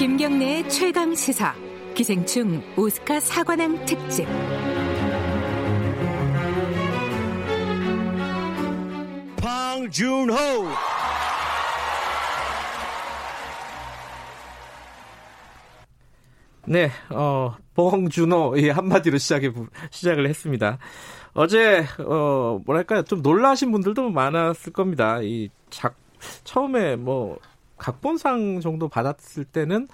김경래의 최강 시사 기생충 오스카 사관왕 특집. 방준호 네, 어, 봉준호, 이 한마디로 시작해, 시작을 했습니다. 어제, 어, 뭐랄까요, 좀 놀라신 분들도 많았을 겁니다. 이 작, 처음에 뭐, 각본상 정도 받았을 때는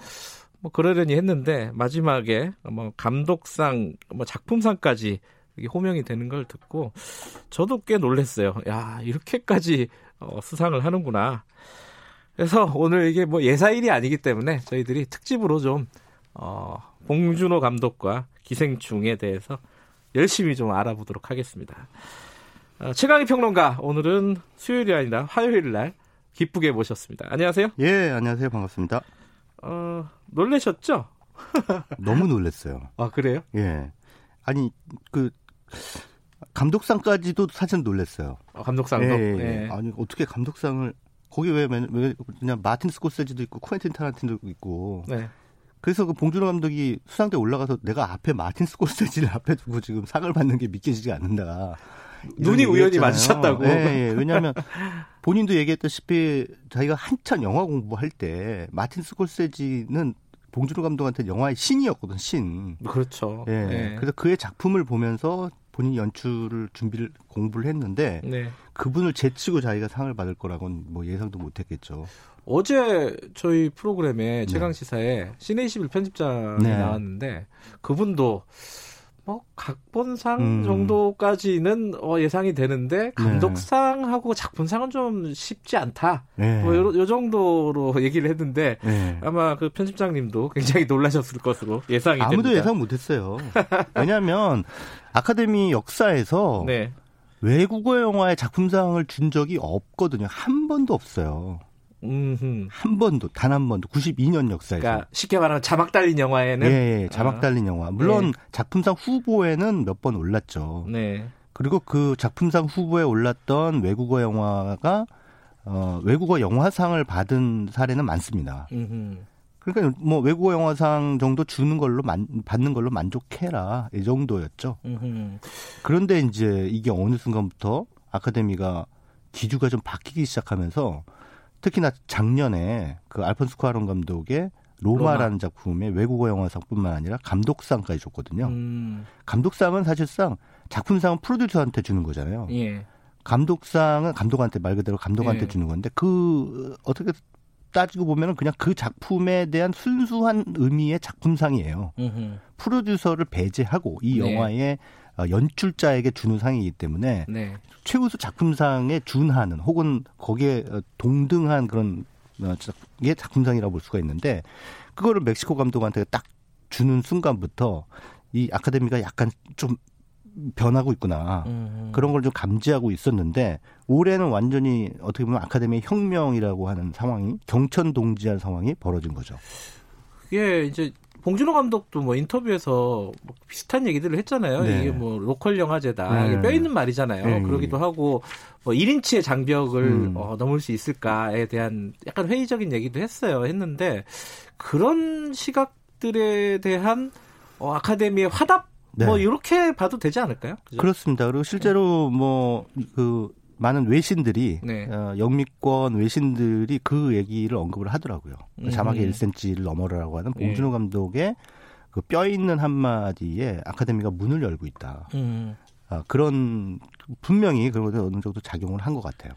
뭐, 그러려니 했는데, 마지막에 뭐, 감독상, 뭐, 작품상까지 호명이 되는 걸 듣고, 저도 꽤 놀랐어요. 야, 이렇게까지, 어, 수상을 하는구나. 그래서 오늘 이게 뭐 예사일이 아니기 때문에 저희들이 특집으로 좀 어, 봉준호 감독과 기생충에 대해서 열심히 좀 알아보도록 하겠습니다. 어, 최강희 평론가 오늘은 수요일이 아니라 화요일 날 기쁘게 모셨습니다. 안녕하세요. 예, 안녕하세요. 반갑습니다. 어, 놀라셨죠? 너무 놀랐어요. 아, 그래요? 예. 아니, 그, 감독상까지도 사실 놀랐어요. 어, 감독상도? 예, 예. 예. 아니, 어떻게 감독상을, 거기 왜, 맨- 왜 그냥 마틴 스코세지도 있고, 쿠엔틴 타란틴도 있고. 네. 그래서 그 봉준호 감독이 수상대 올라가서 내가 앞에 마틴 스코세지를 앞에 두고 지금 상을 받는 게 믿겨지지 않는다. 눈이 우연히. 마주쳤다고. 예, 예. 왜냐하면 본인도 얘기했다시피 자기가 한참 영화 공부할 때 마틴 스코세지는 봉준호 감독한테 영화의 신이었거든, 신. 그렇죠. 예. 예. 그래서 그의 작품을 보면서 본인 연출을 준비를 공부를 했는데 네. 그분을 제치고 자기가 상을 받을 거라고는 뭐 예상도 못했겠죠. 어제 저희 프로그램에 최강 시사에 시네 21 편집장이 네. 나왔는데 그분도 뭐 각본상 음. 정도까지는 어, 예상이 되는데 감독상하고 작품상은 좀 쉽지 않다. 예. 뭐 요, 요 정도로 얘기를 했는데 예. 아마 그 편집장님도 굉장히 놀라셨을 것으로 예상이 아무도 됩니다. 예상 못했어요. 왜냐하면 아카데미 역사에서 네. 외국어 영화의 작품상을 준 적이 없거든요. 한 번도 없어요. 음. 한 번도 단 한 번도 92년 역사에서. 그러니까 쉽게 말하면 자막 달린 영화에는 예, 예, 자막 아, 달린 영화. 물론 네. 작품상 후보에는 몇 번 올랐죠. 네. 그리고 그 작품상 후보에 올랐던 외국어 영화가 어, 외국어 영화상을 받은 사례는 많습니다. 음흠. 그러니까 뭐 외국어 영화상 정도 주는 걸로 만, 받는 걸로 만족해라 이 정도였죠. 음흠. 그런데 이제 이게 어느 순간부터 아카데미가 기주가 좀 바뀌기 시작하면서 특히나 작년에 그 알폰스 쿠아론 감독의 로마라는 작품의 외국어 영화상뿐만 아니라 감독상까지 줬거든요. 음. 감독상은 사실상 작품상은 프로듀서한테 주는 거잖아요. 예. 감독상은 감독한테 말 그대로 감독한테 예. 주는 건데 그 어떻게 따지고 보면은 그냥 그 작품에 대한 순수한 의미의 작품상이에요. 음흠. 프로듀서를 배제하고 이 네. 영화의 어, 연출자에게 주는 상이기 때문에 네. 최우수 작품상에 준하는 혹은 거기에 어, 동등한 그런 어, 작- 게 작품상이라고 볼 수가 있는데 그거를 멕시코 감독한테 딱 주는 순간부터 이 아카데미가 약간 좀 변하고 있구나. 음. 그런 걸 좀 감지하고 있었는데 올해는 완전히 어떻게 보면 아카데미의 혁명이라고 하는 상황이 경천 동지한 상황이 벌어진 거죠. 그게 이제 봉준호 감독도 뭐 인터뷰에서 뭐 비슷한 얘기들을 했잖아요. 네. 이게 뭐 로컬 영화제다. 네. 이게 뼈 있는 말이잖아요. 네. 그러기도 하고 뭐 1인치의 장벽을 음. 어, 넘을 수 있을까에 대한 약간 회의적인 얘기도 했어요. 했는데 그런 시각들에 대한 어, 아카데미의 화답 뭐 네. 이렇게 봐도 되지 않을까요? 그죠? 그렇습니다. 그리고 실제로 뭐 그 많은 외신들이 네. 어, 영미권 외신들이 그 얘기를 언급을 하더라고요. 음. 자막에 1cm를 넘어라라고 하는 예. 봉준호 감독의 그 뼈 있는 한마디에 아카데미가 문을 열고 있다. 음. 아, 그런 분명히 그런 것에 어느 정도 작용을 한 것 같아요.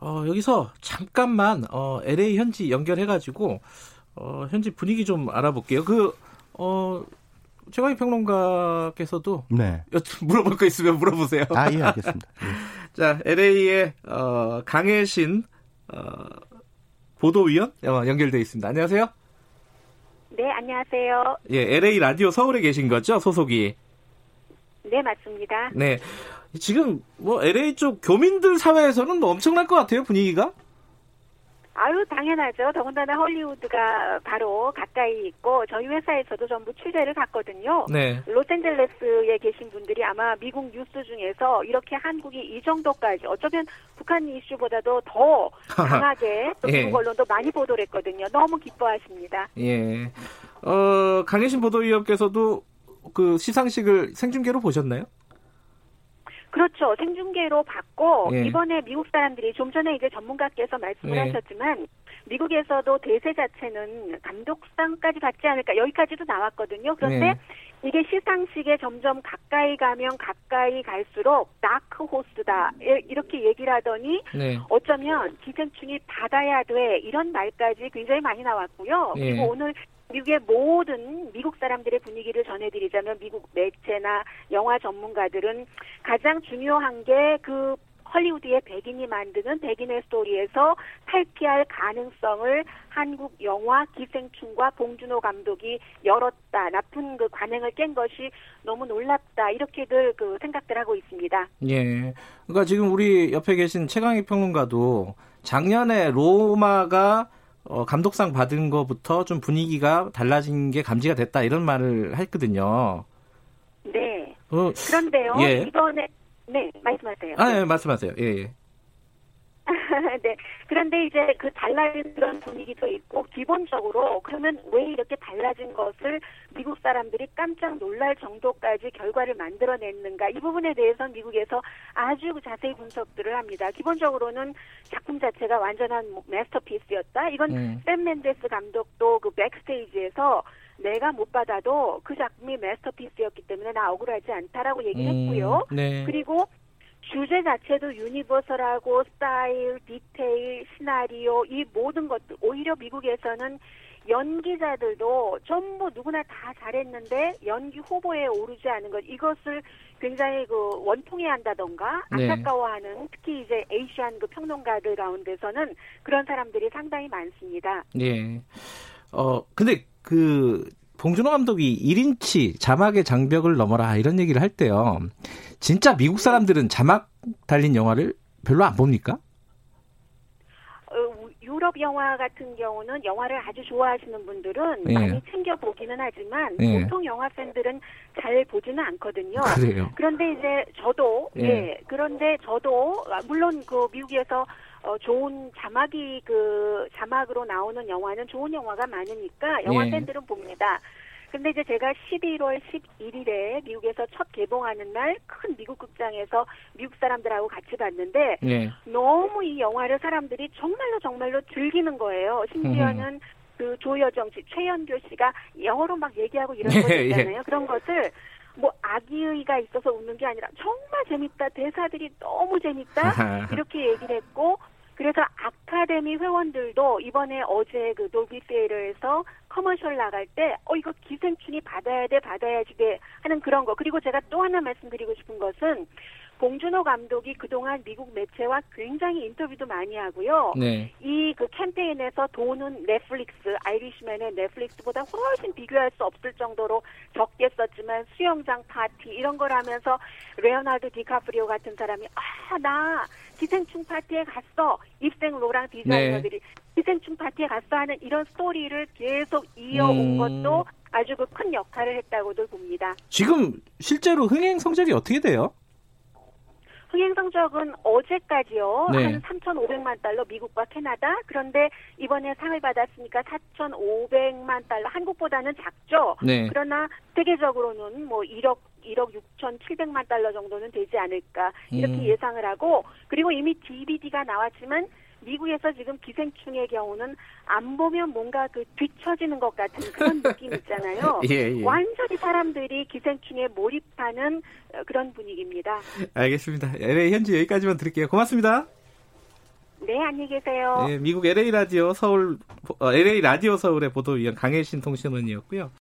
어, 여기서 잠깐만 어, LA 현지 연결해가지고 어, 현지 분위기 좀 알아볼게요. 그 어, 최강희 평론가께서도 네. 여- 물어볼 거 있으면 물어보세요. 아, 예, 알겠습니다. 예. 자, LA의 어, 강혜신 어, 보도위원 어, 연결돼 있습니다. 안녕하세요. 네, 안녕하세요. 예, LA 라디오 서울에 계신 거죠, 소속이. 네, 맞습니다. 네. 지금 뭐 LA 쪽 교민들 사회에서는 뭐 엄청날 것 같아요, 분위기가. 아유, 당연하죠. 더군다나 헐리우드가 바로 가까이 있고 저희 회사에서도 전부 취재를 갔거든요. 네. 로스앤젤레스에 계신 분들이 아마 미국 뉴스 중에서 이렇게 한국이 이 정도까지 어쩌면 북한 이슈보다도 더 강하게 또 예. 미국 언론도 많이 보도를 했거든요. 너무 기뻐하십니다. 예. 어, 강혜신 보도위원께서도 그 시상식을 생중계로 보셨나요? 그렇죠. 생중계로 받고 예. 이번에 미국 사람들이 좀 전에 이제 전문가께서 말씀을 예. 하셨지만 미국에서도 대세 자체는 감독상까지 받지 않을까 여기까지도 나왔거든요. 그런데 예. 이게 시상식에 점점 가까이 가면 가까이 갈수록 다크 호스다 예, 이렇게 얘기를 하더니 네. 어쩌면 기생충이 받아야 돼 이런 말까지 굉장히 많이 나왔고요. 예. 그리고 오늘 미국의 모든 미국 사람들의 분위기를 전해드리자면 미국 매체나 영화 전문가들은 가장 중요한 게그 헐리우드의 백인이 만드는 백인의 스토리에서 탈피할 가능성을 한국 영화 기생충과 봉준호 감독이 열었다. 나쁜 그 관행을 깬 것이 너무 놀랍다. 이렇게들 그 생각들 하고 있습니다. 예. 그러니까 지금 우리 옆에 계신 최강희 평론가도 작년에 로마가 어, 감독상 받은 거부터 좀 분위기가 달라진 게 감지가 됐다 이런 말을 했거든요. 네. 어, 그런데요. 예. 이번에 네, 말씀하세요. 아, 예, 말씀하세요. 예, 예. 네. 그런데 이제 그 달라진 그런 분위기도 있고 기본적으로 그러면 왜 이렇게 달라진 것을 미국 사람들이 깜짝 놀랄 정도까지 결과를 만들어냈는가 이 부분에 대해서는 미국에서 아주 자세히 분석들을 합니다. 기본적으로는 작품 자체가 완전한 뭐 masterpiece였다. 이건 음. 샘 멘데스 감독도 그 backstage에서 내가 못 받아도 그 작품이 masterpiece였기 때문에 나 억울하지 않다라고 얘기를 했고요. 음, 네. 그리고 주제 자체도 universal하고 스타일, 디테일, 시나리오 이 모든 것들 오히려 미국에서는 연기자들도 전부 누구나 다 잘했는데 연기 후보에 오르지 않은 것 이것을 굉장히 그 원통해 한다던가 네. 안타까워하는 특히 이제 에이시안 그 평론가들 가운데서는 그런 사람들이 상당히 많습니다. 예. 어, 근데 그 봉준호 감독이 1인치 자막의 장벽을 넘어라 이런 얘기를 할 때요. 진짜 미국 사람들은 자막 달린 영화를 별로 안 봅니까? 어, 우- 유럽 영화 같은 경우는 영화를 아주 좋아하시는 분들은 예. 많이 챙겨 보기는 하지만 예. 보통 영화 팬들은 잘 보지는 않거든요. 그래요. 그런데 이제 저도 예. 예. 그런데 저도 아, 물론 그 미국에서 어, 좋은 자막이 그 자막으로 나오는 영화는 좋은 영화가 많으니까 영화 예. 팬들은 봅니다. 근데 이제 제가 11월 11일에 미국에서 첫 개봉하는 날 큰 미국 극장에서 미국 사람들하고 같이 봤는데 예. 너무 이 영화를 사람들이 정말로 정말로 즐기는 거예요. 심지어는 그 조여정 씨, 최연교 씨가 영어로 막 얘기하고 이런 거 예, 있잖아요. 그런 것을 뭐 악의가 있어서 웃는 게 아니라 정말 재밌다. 대사들이 너무 재밌다. 이렇게 얘기를 했고 그래서 아카데미 회원들도 이번에 어제 그 돌비 세일에서 커머셜 나갈 때 어 이거 기생충이 받아야 돼 받아야지 돼 하는 그런 거. 그리고 제가 또 하나 말씀드리고 싶은 것은 봉준호 감독이 그동안 미국 매체와 굉장히 인터뷰도 많이 하고요. 네. 이 그 캠페인에서 도는 넷플릭스, 아이리시맨의 넷플릭스보다 훨씬 비교할 수 없을 정도로 적게 썼지만 수영장 파티 이런 걸 하면서 레오나르도 디카프리오 같은 사람이 아, 나 기생충 파티에 갔어. 입생 로랑 디자이너들이 기생충 파티에 갔어 하는 이런 스토리를 계속 이어온 음. 것도 아주 그 큰 역할을 했다고들 봅니다. 지금 실제로 흥행 성적이 어떻게 돼요? 흥행 성적은 어제까지요. 네. 한 3,500만 달러 미국과 캐나다. 그런데 이번에 상을 받았으니까 4,500만 달러. 한국보다는 작죠. 네. 그러나 세계적으로는 뭐 1억 1억 6,700만 달러 정도는 되지 않을까 이렇게 음. 예상을 하고 그리고 이미 DVD가 나왔지만 미국에서 지금 기생충의 경우는 안 보면 뭔가 그 뒤처지는 것 같은 그런 느낌 있잖아요. 예, 예. 완전히 사람들이 기생충에 몰입하는 어, 그런 분위기입니다. 알겠습니다. LA 현지 여기까지만 드릴게요. 고맙습니다. 네, 안녕히 계세요. 예, 미국 LA 라디오 서울 어, LA 라디오 서울의 보도위원 강혜신 통신원이었고요.